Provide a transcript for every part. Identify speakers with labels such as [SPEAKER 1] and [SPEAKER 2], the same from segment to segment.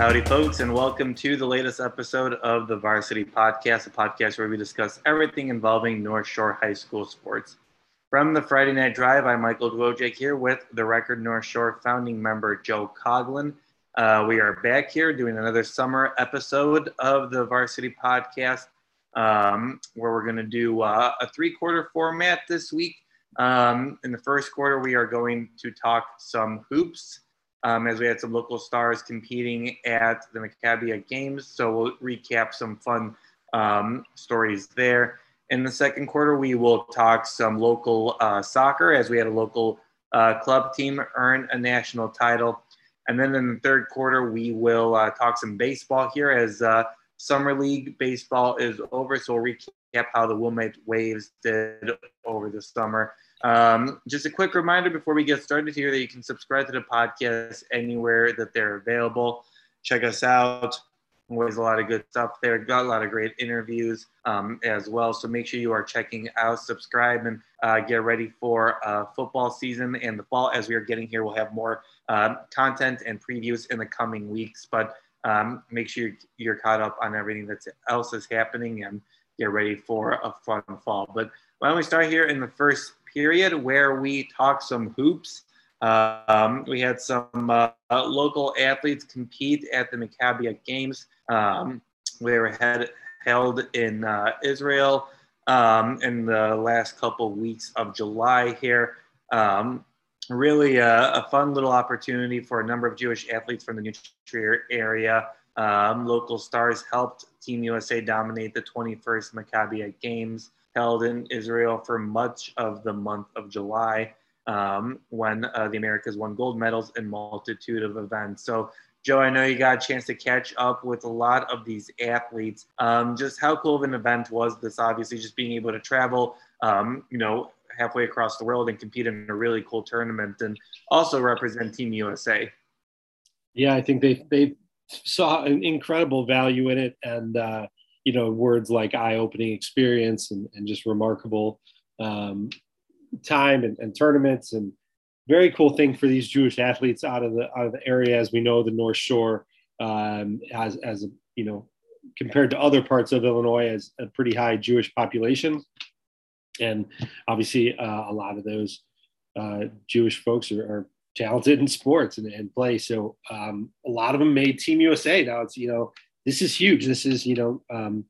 [SPEAKER 1] Howdy, folks, and welcome to the latest episode of the Varsity Podcast, a podcast where we discuss everything involving North Shore High School sports. From the Friday Night Drive, I'm Michael Dwojak here with the Record North Shore founding member Joe Coughlin. Uh, we are back here doing another summer episode of the Varsity Podcast, um, where we're going to do uh, a three quarter format this week. Um, in the first quarter, we are going to talk some hoops um, as we had some local stars competing at the Maccabi Games. So we'll recap some fun um, stories there. In the second quarter, we will talk some local uh, soccer as we had a local uh, club team earn a national title. And then in the third quarter, we will uh, talk some baseball here as uh, Summer League baseball is over. So we'll recap how the Wilmette Waves did over the summer. Um, just a quick reminder before we get started here that you can subscribe to the podcast anywhere that they're available. Check us out. Always a lot of good stuff there. Got a lot of great interviews um, as well. So make sure you are checking out, subscribe, and uh, get ready for uh, football season and the fall. As we are getting here, we'll have more uh, content and previews in the coming weeks. But um, make sure you're caught up on everything that else is happening and get ready for a fun fall. But why don't we start here in the first period where we talked some hoops. Um, we had some uh, local athletes compete at the Maccabi Games. Um, were had, held in uh, Israel um, in the last couple weeks of July here. Um, really a, a, fun little opportunity for a number of Jewish athletes from the New Trier area. Um, local stars helped Team USA dominate the 21st Maccabi Games held in Israel for much of the month of July um, when uh, the Americas won gold medals in multitude of events. So, Joe, I know you got a chance to catch up with a lot of these athletes. Um, just how cool of an event was this? Obviously, just being able to travel, um, you know, halfway across the world and compete in a really cool tournament, and also represent Team USA.
[SPEAKER 2] Yeah, I think they they saw an incredible value in it, and uh, you know words like eye-opening experience and, and just remarkable um, time and, and, tournaments and very cool thing for these Jewish athletes out of the out of the area. As we know the North Shore um, as as a, you know compared to other parts of Illinois as a pretty high Jewish population. And obviously uh, a lot of those uh, Jewish folks are, are talented in sports and, and play. So um, a lot of them made Team USA now it's you know this is huge. This is, you know, um,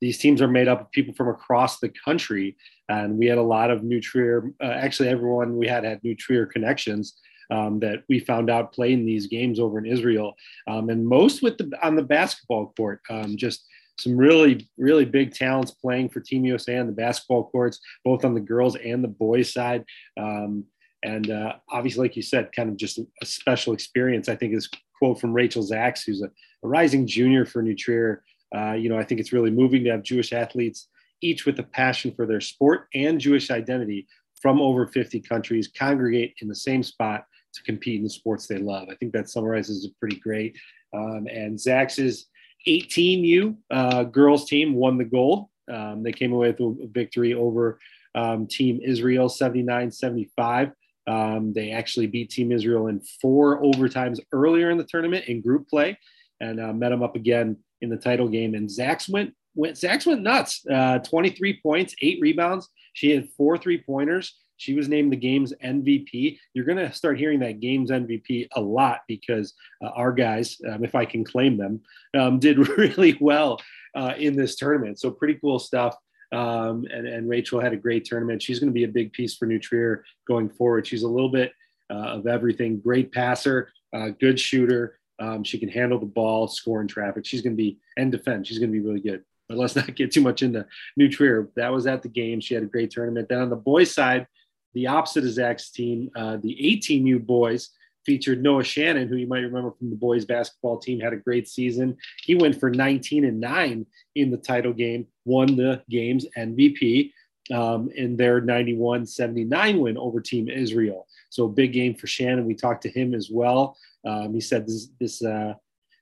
[SPEAKER 2] these teams are made up of people from across the country. And we had a lot of New Trier, uh, actually, everyone we had had New Trier connections um, that we found out playing these games over in Israel. Um, and most with the, on the basketball court, um, just some really, really big talents playing for Team USA on the basketball courts, both on the girls and the boys side. Um, and uh, obviously, like you said, kind of just a special experience. I think is quote from Rachel Zacks, who's a, a rising junior for New Trier. Uh, you know, I think it's really moving to have Jewish athletes, each with a passion for their sport and Jewish identity, from over 50 countries, congregate in the same spot to compete in the sports they love. I think that summarizes it pretty great. Um, and Zax's 18U uh, girls team won the gold. Um, they came away with a victory over um, Team Israel 79 75. Um, they actually beat Team Israel in four overtimes earlier in the tournament in group play, and uh, met them up again in the title game. And Zax went went Zax went nuts. Uh, 23 points, eight rebounds. She had four three pointers. She was named the game's MVP. You're going to start hearing that game's MVP a lot because uh, our guys, um, if I can claim them, um, did really well uh, in this tournament. So pretty cool stuff. Um, and, and Rachel had a great tournament. She's going to be a big piece for New Trier going forward. She's a little bit uh, of everything. Great passer, uh, good shooter. Um, she can handle the ball, score in traffic. She's going to be and defend. She's going to be really good. But let's not get too much into New Trier. That was at the game. She had a great tournament. Then on the boys' side, the opposite of Zach's team, uh, the 18U boys featured Noah Shannon, who you might remember from the boys basketball team, had a great season. He went for 19 and 9 in the title game, won the game's MVP um, in their 91 79 win over Team Israel. So, big game for Shannon. We talked to him as well. Um, he said this, this, uh,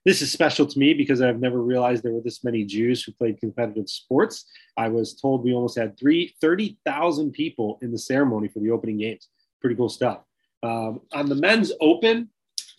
[SPEAKER 2] this is special to me because I've never realized there were this many Jews who played competitive sports. I was told we almost had three, 30,000 people in the ceremony for the opening games. Pretty cool stuff. Um, on the men's open,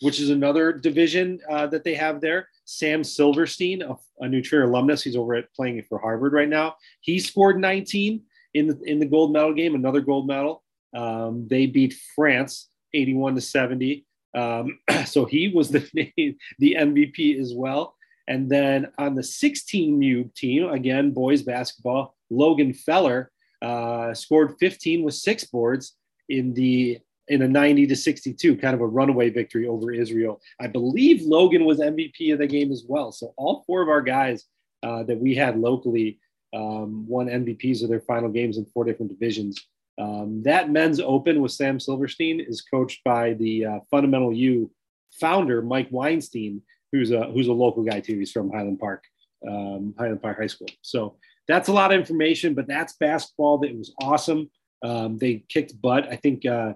[SPEAKER 2] which is another division uh, that they have there. Sam Silverstein, a, a New Trier alumnus, he's over at playing for Harvard right now. He scored 19 in the in the gold medal game, another gold medal. Um, they beat France 81 to 70. Um, so he was the the MVP as well. And then on the 16U team, again, boys basketball, Logan Feller uh, scored 15 with six boards in the in a 90 to 62, kind of a runaway victory over Israel. I believe Logan was MVP of the game as well. So all four of our guys uh, that we had locally um, won MVPs of their final games in four different divisions. Um, that men's open with Sam Silverstein is coached by the uh, Fundamental U founder, Mike Weinstein, who's a who's a local guy too. He's from Highland Park, um, Highland Park High School. So that's a lot of information, but that's basketball. That was awesome. Um, they kicked butt. I think uh,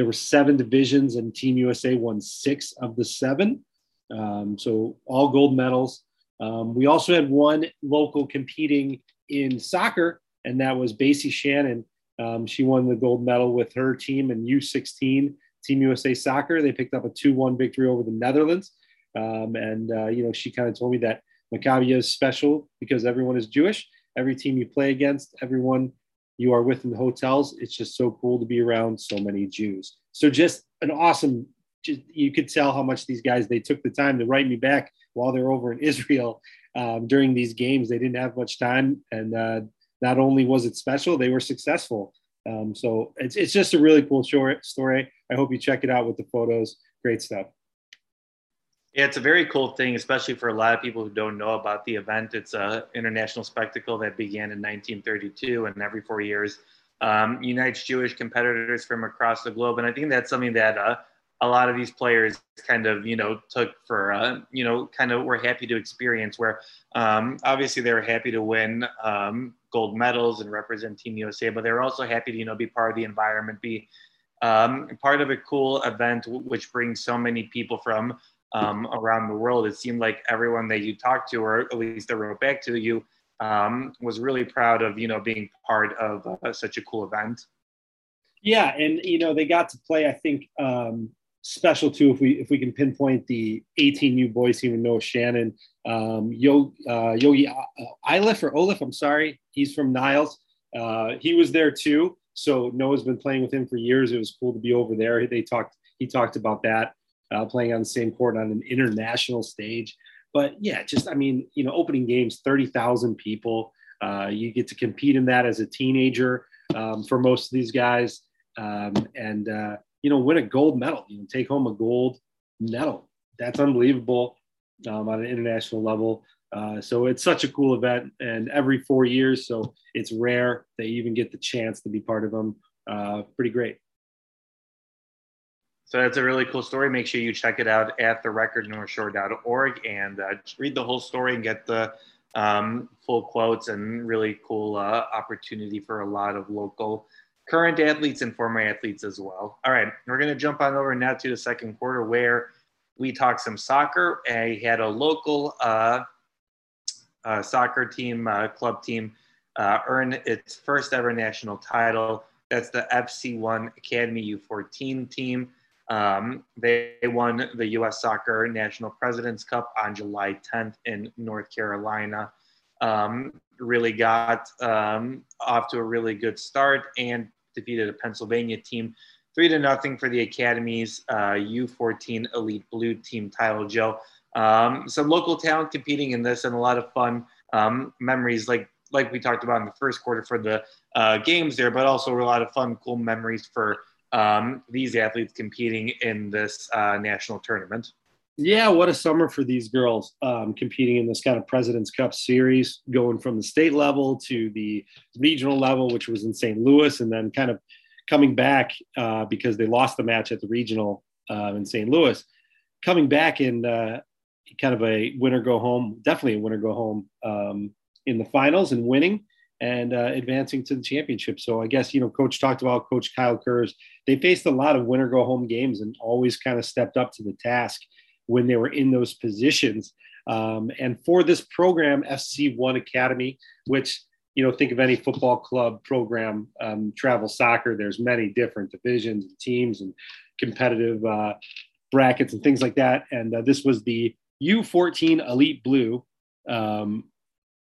[SPEAKER 2] there were seven divisions, and Team USA won six of the seven. Um, so all gold medals. Um, we also had one local competing in soccer, and that was Basie Shannon. Um, she won the gold medal with her team in U16 Team USA Soccer. They picked up a 2 1 victory over the Netherlands. Um, and, uh, you know, she kind of told me that Maccabi is special because everyone is Jewish. Every team you play against, everyone you are with in the hotels, it's just so cool to be around so many Jews. So just an awesome, just, you could tell how much these guys, they took the time to write me back while they're over in Israel um, during these games. They didn't have much time. And uh, not only was it special, they were successful. Um, so it's, it's just a really cool short story. I hope you check it out with the photos. Great stuff.
[SPEAKER 1] Yeah, it's a very cool thing, especially for a lot of people who don't know about the event. It's an international spectacle that began in 1932, and every four years um, unites Jewish competitors from across the globe. And I think that's something that uh, a lot of these players kind of, you know, took for, uh, you know, kind of were happy to experience. Where um, obviously they were happy to win um, gold medals and represent Team USA, but they were also happy to, you know, be part of the environment, be um, part of a cool event which brings so many people from um, around the world. It seemed like everyone that you talked to, or at least that wrote back to you, um, was really proud of you know being part of uh, such a cool event.
[SPEAKER 2] Yeah, and you know they got to play. I think um, special too if we if we can pinpoint the 18U boys with Noah Shannon, um, Yo, uh, Yogi uh, Ilif or Olif. I'm sorry, he's from Niles. Uh, he was there too. So Noah's been playing with him for years. It was cool to be over there. They talked. He talked about that uh, playing on the same court on an international stage. But yeah, just I mean, you know, opening games, thirty thousand people. Uh, you get to compete in that as a teenager um, for most of these guys, um, and uh, you know, win a gold medal. You know, take home a gold medal. That's unbelievable um, on an international level. Uh, so it's such a cool event, and every four years, so it's rare they even get the chance to be part of them. Uh, pretty great.
[SPEAKER 1] So that's a really cool story. Make sure you check it out at therecordnorthshore.org and uh, read the whole story and get the um, full quotes and really cool uh, opportunity for a lot of local current athletes and former athletes as well. All right, we're going to jump on over now to the second quarter where we talk some soccer. I had a local uh, uh, soccer team, uh, club team, uh, earn its first ever national title. That's the FC1 Academy U14 team. Um, they won the U.S. Soccer National President's Cup on July 10th in North Carolina. Um, really got um, off to a really good start and defeated a Pennsylvania team three to nothing for the Academy's uh, U14 Elite Blue Team title. Joe, um, some local talent competing in this, and a lot of fun um, memories, like like we talked about in the first quarter for the uh, games there, but also a lot of fun, cool memories for um, these athletes competing in this uh, national tournament.
[SPEAKER 2] Yeah, what a summer for these girls um, competing in this kind of President's Cup series, going from the state level to the regional level, which was in St. Louis, and then kind of coming back uh, because they lost the match at the regional uh, in St. Louis, coming back in uh, kind of a winner go home, definitely a winner go home um, in the finals and winning and uh, advancing to the championship. So I guess you know, Coach talked about Coach Kyle Kurz. They faced a lot of winner go home games and always kind of stepped up to the task when they were in those positions. Um, and for this program, FC One Academy, which you know, think of any football club program, um, travel soccer. There's many different divisions and teams and competitive uh, brackets and things like that. And uh, this was the U14 Elite Blue. Um,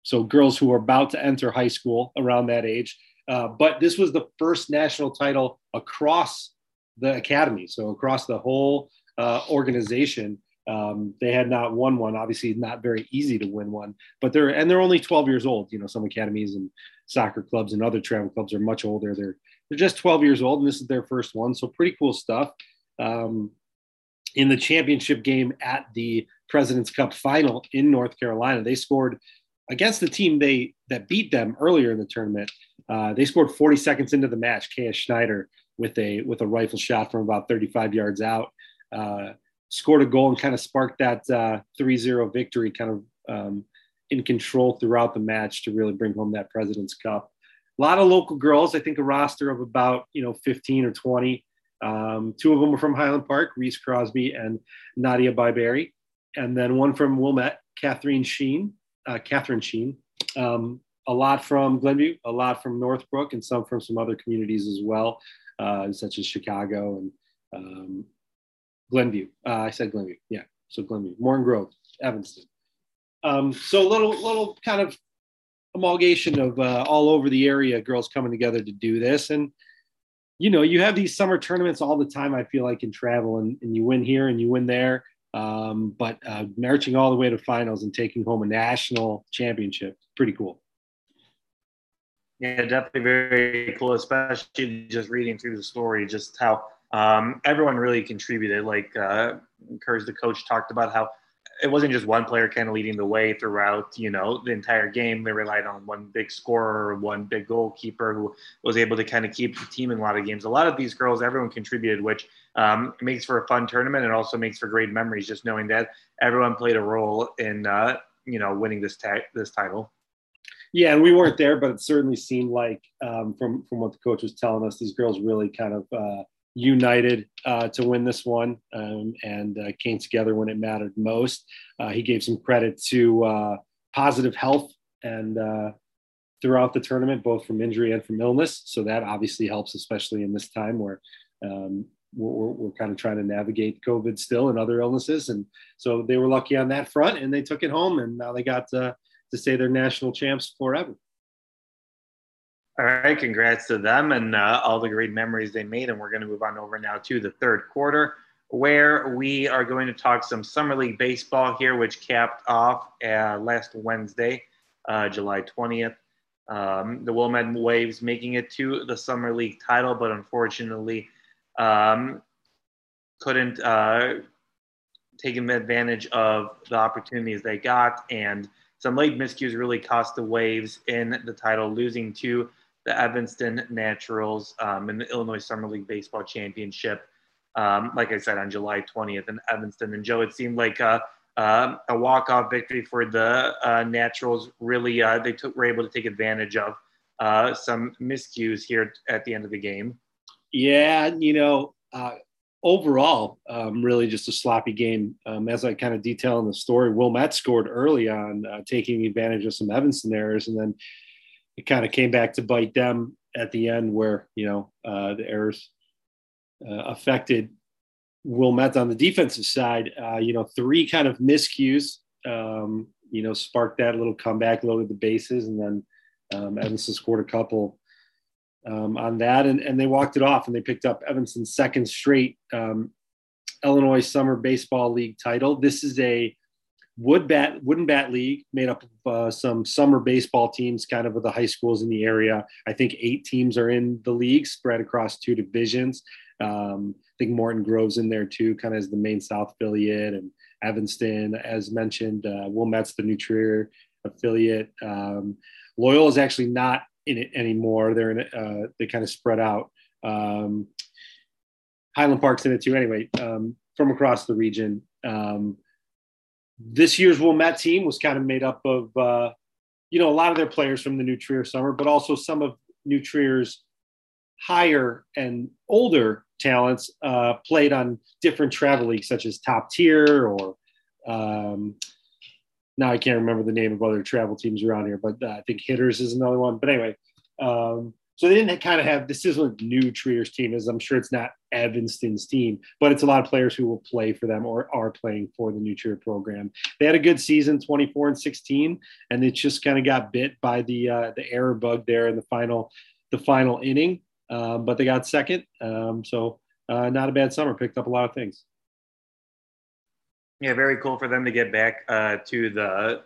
[SPEAKER 2] so girls who are about to enter high school around that age. Uh, but this was the first national title across the academy, so across the whole uh, organization. Um, they had not won one. Obviously, not very easy to win one, but they're and they're only 12 years old. You know, some academies and soccer clubs and other travel clubs are much older. They're they're just 12 years old, and this is their first one. So pretty cool stuff. Um, in the championship game at the President's Cup final in North Carolina, they scored against the team they that beat them earlier in the tournament. Uh, they scored 40 seconds into the match. K.S. Schneider with a with a rifle shot from about 35 yards out. Uh, scored a goal and kind of sparked that uh, 3-0 victory kind of um, in control throughout the match to really bring home that President's Cup. A lot of local girls, I think a roster of about, you know, 15 or 20. Um, two of them were from Highland Park, Reese Crosby and Nadia Byberry. And then one from Wilmette, Catherine Sheen, uh, Catherine Sheen. Um, a lot from Glenview, a lot from Northbrook, and some from some other communities as well, uh, such as Chicago and um, Glenview. Uh, I said Glenview, yeah. So Glenview, Morton Grove, Evanston. Um, so a little little kind of amalgamation of uh, all over the area, girls coming together to do this, and you know you have these summer tournaments all the time. I feel like in travel, and, and you win here and you win there, um, but uh, marching all the way to finals and taking home a national championship, pretty cool.
[SPEAKER 1] Yeah, definitely very cool, especially just reading through the story, just how um, everyone really contributed. Like uh, Kurz, the coach, talked about how it wasn't just one player kind of leading the way throughout, you know, the entire game. They relied on one big scorer, one big goalkeeper who was able to kind of keep the team in a lot of games. A lot of these girls, everyone contributed, which um, makes for a fun tournament and also makes for great memories. Just knowing that everyone played a role in, uh, you know, winning this ta- this title.
[SPEAKER 2] Yeah, and we weren't there, but it certainly seemed like um, from from what the coach was telling us, these girls really kind of uh, united uh, to win this one um, and uh, came together when it mattered most. Uh, he gave some credit to uh, positive health and uh, throughout the tournament, both from injury and from illness. So that obviously helps, especially in this time where um, we're, we're, kind of trying to navigate COVID still and other illnesses. And so they were lucky on that front, and they took it home, and now they got to, to say they're national champs forever.
[SPEAKER 1] All right, congrats to them and uh, all the great memories they made. And we're going to move on over now to the third quarter, where we are going to talk some Summer League baseball here, which capped off uh, last Wednesday, uh, July 20th. Um, the Wilmette Waves making it to the Summer League title, but unfortunately um, couldn't uh, take advantage of the opportunities they got. And some late miscues really cost the Waves in the title, losing to the Evanston Naturals um, in the Illinois Summer League Baseball Championship. Um, like I said, on July 20th in Evanston. And Joe, it seemed like a, a walk-off victory for the uh, Naturals. Really, uh, they took, were able to take advantage of uh, some miscues here at the end of the game.
[SPEAKER 2] Yeah, you know, uh, overall, um, really just a sloppy game. Um, as I kind of detail in the story, Wilmette scored early on, uh, taking advantage of some Evanston errors, and then it kind of came back to bite them at the end where, you know, uh, the errors uh, affected Wilmette on the defensive side. Uh, you know, three kind of miscues, um, you know, sparked that little comeback, loaded the bases, and then um, Evanston scored a couple um, on that, and, and they walked it off, and they picked up Evanston's second straight um, Illinois Summer Baseball League title. This is a wood bat wooden bat league made up of uh, some summer baseball teams kind of the high schools in the area. I think eight teams are in the league spread across two divisions. Um, i think morton grove's in there too kind of as the Maine South affiliate and evanston as mentioned uh, wilmette's the new trier affiliate. Um, Loyola is actually not in it anymore. They're in uh, they kind of spread out. Um, highland park's in it too. Anyway um, from across the region um, this year's Wilmette team was kind of made up of, uh, you know, a lot of their players from the New Trier summer, but also some of New Trier's higher and older talents uh, played on different travel leagues, such as Top Tier or um, now I can't remember the name of other travel teams around here, but uh, I think Hitters is another one. But anyway, um, so they didn't kind of have this isn't new Trier's team, as I'm sure it's not Evanston's team, but it's a lot of players who will play for them or are playing for the New Trier program. They had a good season, 24 and 16, and it just kind of got bit by the uh, the error bug there in the final the final inning. Um, but they got second, um, so uh, not a bad summer. Picked up a lot of things.
[SPEAKER 1] Yeah, very cool for them to get back uh, to the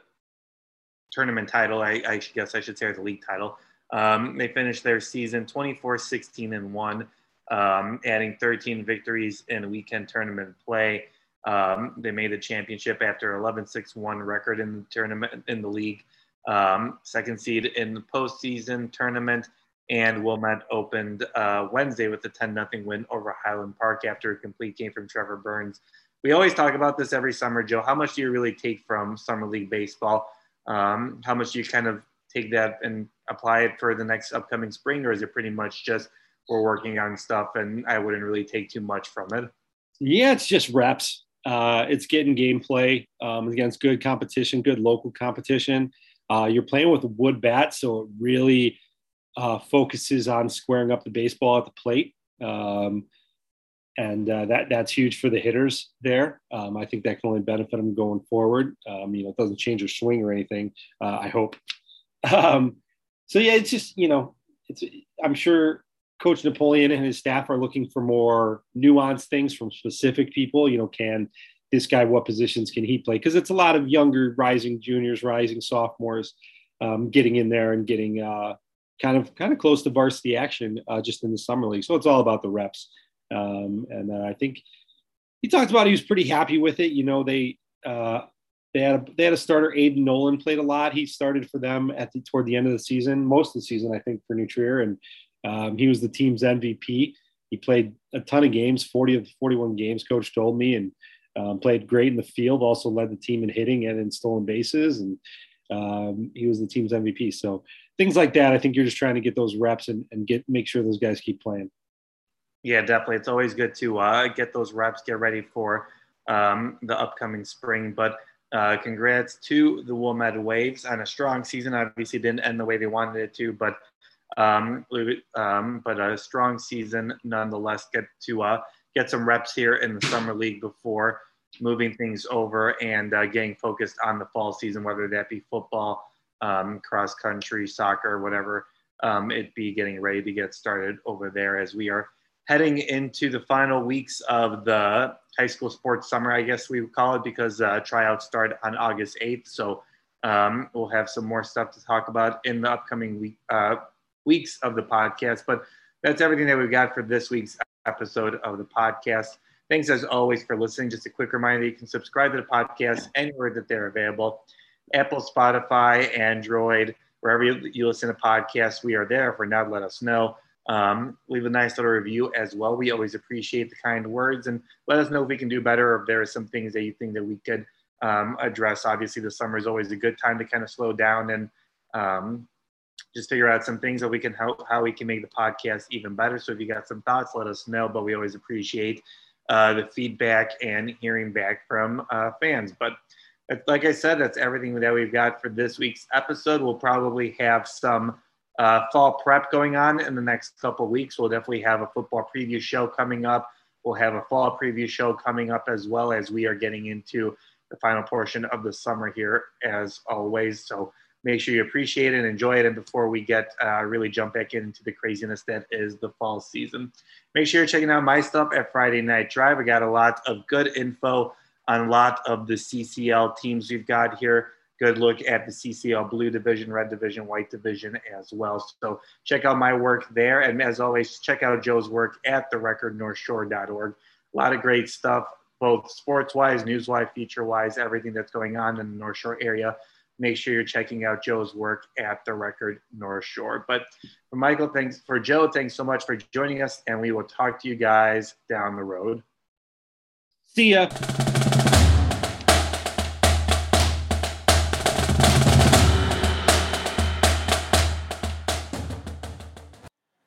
[SPEAKER 1] tournament title. I, I guess I should say, the league title. Um, they finished their season 24 16 and 1, um, adding 13 victories in weekend tournament play. Um, they made the championship after 11 6 1 record in the tournament in the league. Um, second seed in the postseason tournament. And Wilmette opened uh, Wednesday with a 10 0 win over Highland Park after a complete game from Trevor Burns. We always talk about this every summer, Joe. How much do you really take from Summer League baseball? Um, how much do you kind of take that and apply it for the next upcoming spring, or is it pretty much just we're working on stuff and I wouldn't really take too much from it?
[SPEAKER 2] Yeah, it's just reps. Uh, it's getting gameplay um, against good competition, good local competition. Uh, you're playing with a wood bat, so it really uh, focuses on squaring up the baseball at the plate. Um, and uh, that that's huge for the hitters there. Um, I think that can only benefit them going forward. Um, you know, it doesn't change their swing or anything. Uh, I hope. Um, so yeah, it's just you know, it's I'm sure Coach Napoleon and his staff are looking for more nuanced things from specific people. You know, can this guy what positions can he play? Because it's a lot of younger rising juniors, rising sophomores, um, getting in there and getting uh, kind of kind of close to varsity action uh, just in the summer league. So it's all about the reps. Um, and uh, I think he talked about he was pretty happy with it. You know, they uh, they had a, they had a starter. Aiden Nolan played a lot. He started for them at the toward the end of the season, most of the season, I think, for New Trier, and um, he was the team's MVP. He played a ton of games, 40 of the 41 games. Coach told me, and um, played great in the field. Also led the team in hitting and in stolen bases, and um, he was the team's MVP. So things like that, I think you're just trying to get those reps and, and get make sure those guys keep playing.
[SPEAKER 1] Yeah, definitely. It's always good to uh, get those reps, get ready for um, the upcoming spring. But uh, congrats to the Wilmette Waves on a strong season. Obviously, didn't end the way they wanted it to, but um, um, but a strong season nonetheless. Get to uh, get some reps here in the summer league before moving things over and uh, getting focused on the fall season, whether that be football, um, cross country, soccer, whatever um, it be. Getting ready to get started over there as we are heading into the final weeks of the high school sports summer, I guess we would call it, because uh, tryouts start on August 8th. So um, we'll have some more stuff to talk about in the upcoming week, uh, weeks of the podcast. But that's everything that we've got for this week's episode of the podcast. Thanks as always for listening. Just a quick reminder you can subscribe to the podcast anywhere that they're available Apple, Spotify, Android, wherever you, you listen to podcasts, we are there. For now, let us know. Um, leave a nice little review as well. We always appreciate the kind words and let us know if we can do better or if there are some things that you think that we could um, address. Obviously, the summer is always a good time to kind of slow down and um, just figure out some things that we can help, how we can make the podcast even better. So if you got some thoughts, let us know. But we always appreciate uh, the feedback and hearing back from uh, fans. But like I said, that's everything that we've got for this week's episode. We'll probably have some uh, fall prep going on in the next couple weeks. We'll definitely have a football preview show coming up. We'll have a fall preview show coming up as well as we are getting into the final portion of the summer here, as always. So make sure you appreciate it and enjoy it. And before we get uh, really jump back into the craziness that is the fall season, make sure you're checking out my stuff at Friday Night Drive. I got a lot of good info on a lot of the CCL teams we've got here good look at the CCL Blue Division, Red Division, White Division as well. So check out my work there. And as always, check out Joe's work at therecordnorthshore.org. A lot of great stuff, both sports wise, news wise, feature wise, everything that's going on in the North Shore area. Make sure you're checking out Joe's work at the Record North Shore. But for Michael, thanks for Joe. Thanks so much for joining us, and we will talk to you guys down the road.
[SPEAKER 2] See ya.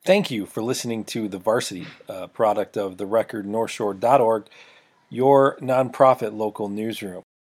[SPEAKER 2] Thank you for listening to The Varsity, a product of the record northshore.org, your nonprofit local newsroom.